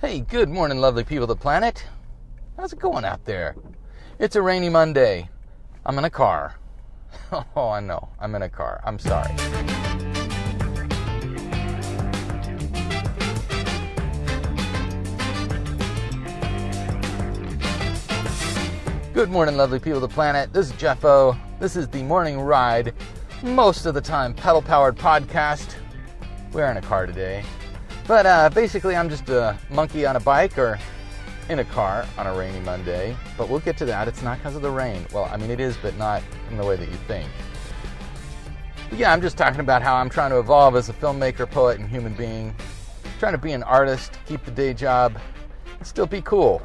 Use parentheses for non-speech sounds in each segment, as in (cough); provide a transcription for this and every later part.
Hey, good morning, lovely people of the planet. How's it going out there? It's a rainy Monday. I'm in a car. (laughs) Oh, I know. I'm in a car. I'm sorry. Good morning, lovely people of the planet. This is Jeff O. This is the morning ride, most of the time pedal powered podcast. We're in a car today. But uh, basically, I'm just a monkey on a bike or in a car on a rainy Monday. But we'll get to that. It's not because of the rain. Well, I mean, it is, but not in the way that you think. But yeah, I'm just talking about how I'm trying to evolve as a filmmaker, poet, and human being. Trying to be an artist, keep the day job, and still be cool.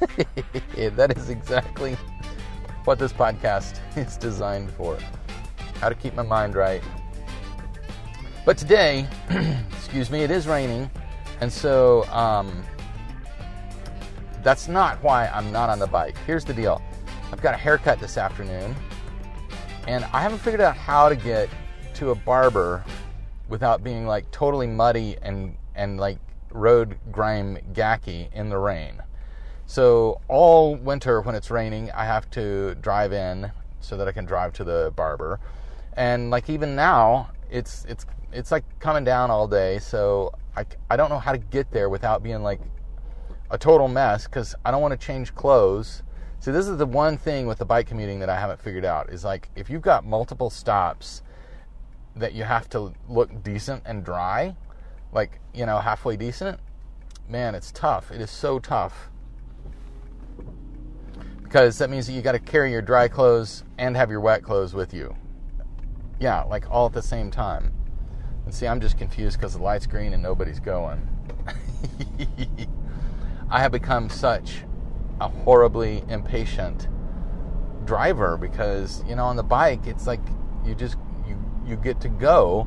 (laughs) that is exactly what this podcast (laughs) is designed for. How to keep my mind right. But today, (clears throat) excuse me, it is raining, and so um, that's not why I'm not on the bike. Here's the deal I've got a haircut this afternoon, and I haven't figured out how to get to a barber without being like totally muddy and, and like road grime gacky in the rain. So all winter when it's raining, I have to drive in so that I can drive to the barber. And like even now, it's it's it's like coming down all day, so I, I don't know how to get there without being like a total mess because I don't want to change clothes. See, this is the one thing with the bike commuting that I haven't figured out is like if you've got multiple stops that you have to look decent and dry, like, you know, halfway decent, man, it's tough. It is so tough. Because that means that you got to carry your dry clothes and have your wet clothes with you. Yeah, like all at the same time. And see, I'm just confused because the light's green and nobody's going. (laughs) I have become such a horribly impatient driver because, you know, on the bike, it's like you just, you, you get to go.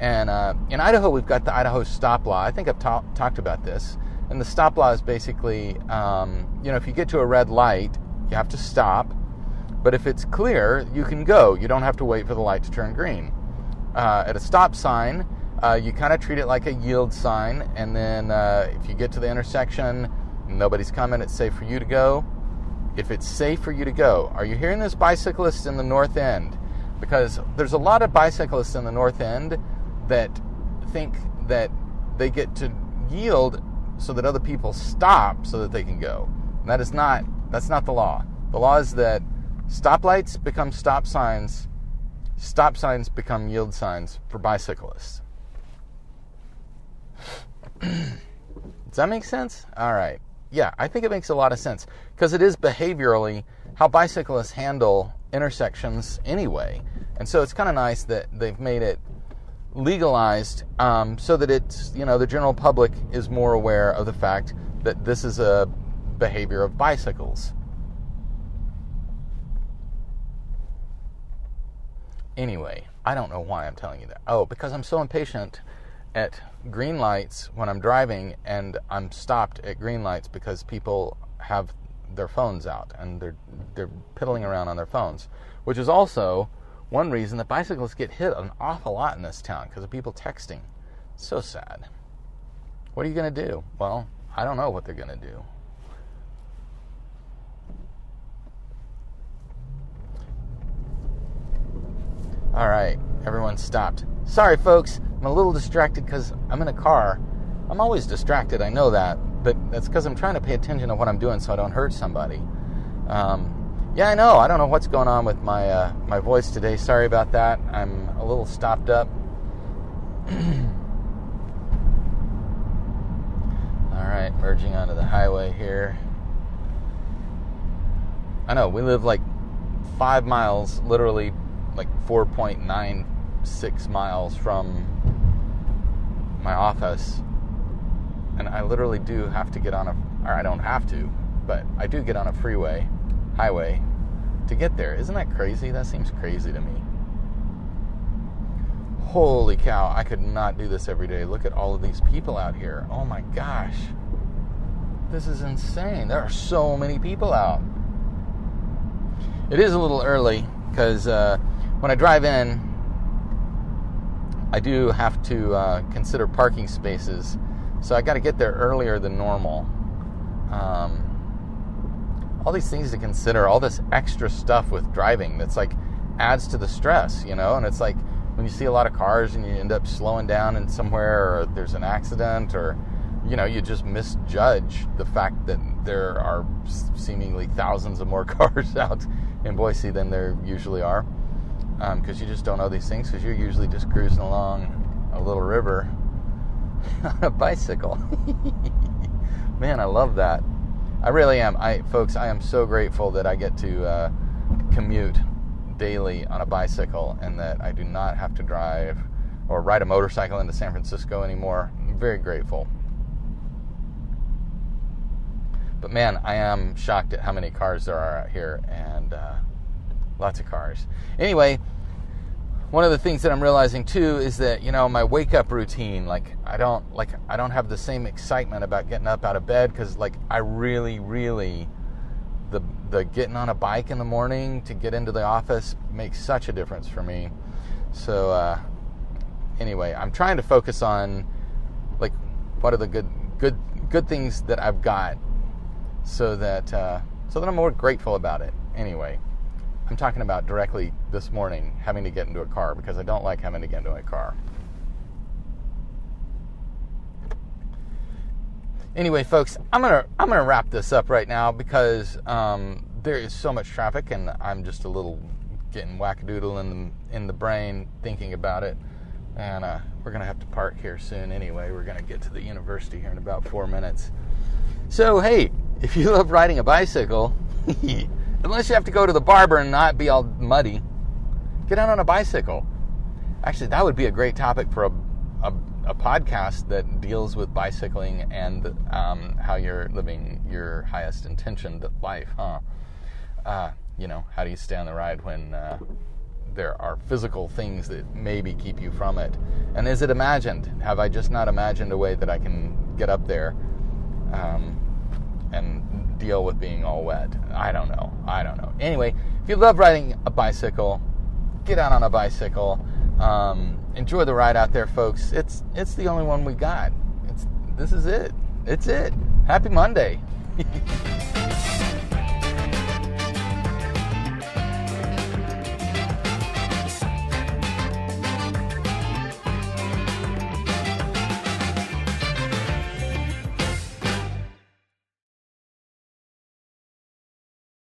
And uh, in Idaho, we've got the Idaho stop law. I think I've ta- talked about this. And the stop law is basically, um, you know, if you get to a red light, you have to stop. But if it's clear, you can go. You don't have to wait for the light to turn green uh, at a stop sign, uh, you kind of treat it like a yield sign, and then uh, if you get to the intersection, nobody's coming, it's safe for you to go. If it's safe for you to go, are you hearing this, bicyclists in the north end? Because there's a lot of bicyclists in the north end that think that they get to yield so that other people stop so that they can go. And that is not that's not the law. The law is that stoplights become stop signs stop signs become yield signs for bicyclists. (clears throat) Does that make sense? All right. Yeah, I think it makes a lot of sense because it is behaviorally how bicyclists handle intersections anyway. And so it's kind of nice that they've made it legalized um, so that it's, you know, the general public is more aware of the fact that this is a behavior of bicycles. Anyway, I don't know why I'm telling you that. Oh, because I'm so impatient at green lights when I'm driving and I'm stopped at green lights because people have their phones out and they're they're piddling around on their phones, which is also one reason that bicyclists get hit an awful lot in this town because of people texting. so sad. What are you going to do? Well, I don't know what they're going to do. All right, everyone stopped. Sorry, folks, I'm a little distracted because I'm in a car. I'm always distracted, I know that, but that's because I'm trying to pay attention to what I'm doing so I don't hurt somebody. Um, yeah, I know. I don't know what's going on with my uh, my voice today. Sorry about that. I'm a little stopped up. (clears throat) All right, merging onto the highway here. I know we live like five miles, literally like 4.96 miles from my office. And I literally do have to get on a, or I don't have to, but I do get on a freeway, highway to get there. Isn't that crazy? That seems crazy to me. Holy cow, I could not do this every day. Look at all of these people out here. Oh my gosh. This is insane. There are so many people out. It is a little early because uh, when I drive in, I do have to uh, consider parking spaces So I got to get there earlier than normal. Um, all these things to consider, all this extra stuff with driving that's like adds to the stress, you know? And it's like when you see a lot of cars and you end up slowing down in somewhere or there's an accident or you know, you just misjudge the fact that there are seemingly thousands of more (laughs) cars out in Boise than there usually are. Because um, you just don't know these things because you're usually just cruising along a little river (laughs) on a bicycle. (laughs) Man, I love that. I really am. I, folks, I am so grateful that I get to uh, commute daily on a bicycle and that I do not have to drive or ride a motorcycle into San Francisco anymore. I'm very grateful. But man, I am shocked at how many cars there are out here and uh, lots of cars. Anyway, one of the things that I'm realizing too is that you know my wake up routine like I don't like I don't have the same excitement about getting up out of bed cuz like I really really the the getting on a bike in the morning to get into the office makes such a difference for me. So uh, anyway, I'm trying to focus on like what are the good good good things that I've got so that uh, so that I'm more grateful about it. Anyway, I'm talking about directly this morning having to get into a car because I don't like having to get into a car. Anyway, folks, I'm gonna I'm gonna wrap this up right now because um, there is so much traffic and I'm just a little getting wackadoodle in the in the brain thinking about it, and uh, we're gonna have to park here soon anyway. We're gonna get to the university here in about four minutes. So hey, if you love riding a bicycle, (laughs) unless you have to go to the barber and not be all muddy, get out on a bicycle. Actually, that would be a great topic for a, a, a podcast that deals with bicycling and um, how you're living your highest intentioned life, huh? Uh, you know, how do you stay on the ride when uh, there are physical things that maybe keep you from it? And is it imagined? Have I just not imagined a way that I can get up there? Um, and deal with being all wet. I don't know. I don't know. Anyway, if you love riding a bicycle, get out on a bicycle. Um, enjoy the ride out there, folks. It's it's the only one we got. It's this is it. It's it. Happy Monday. (laughs)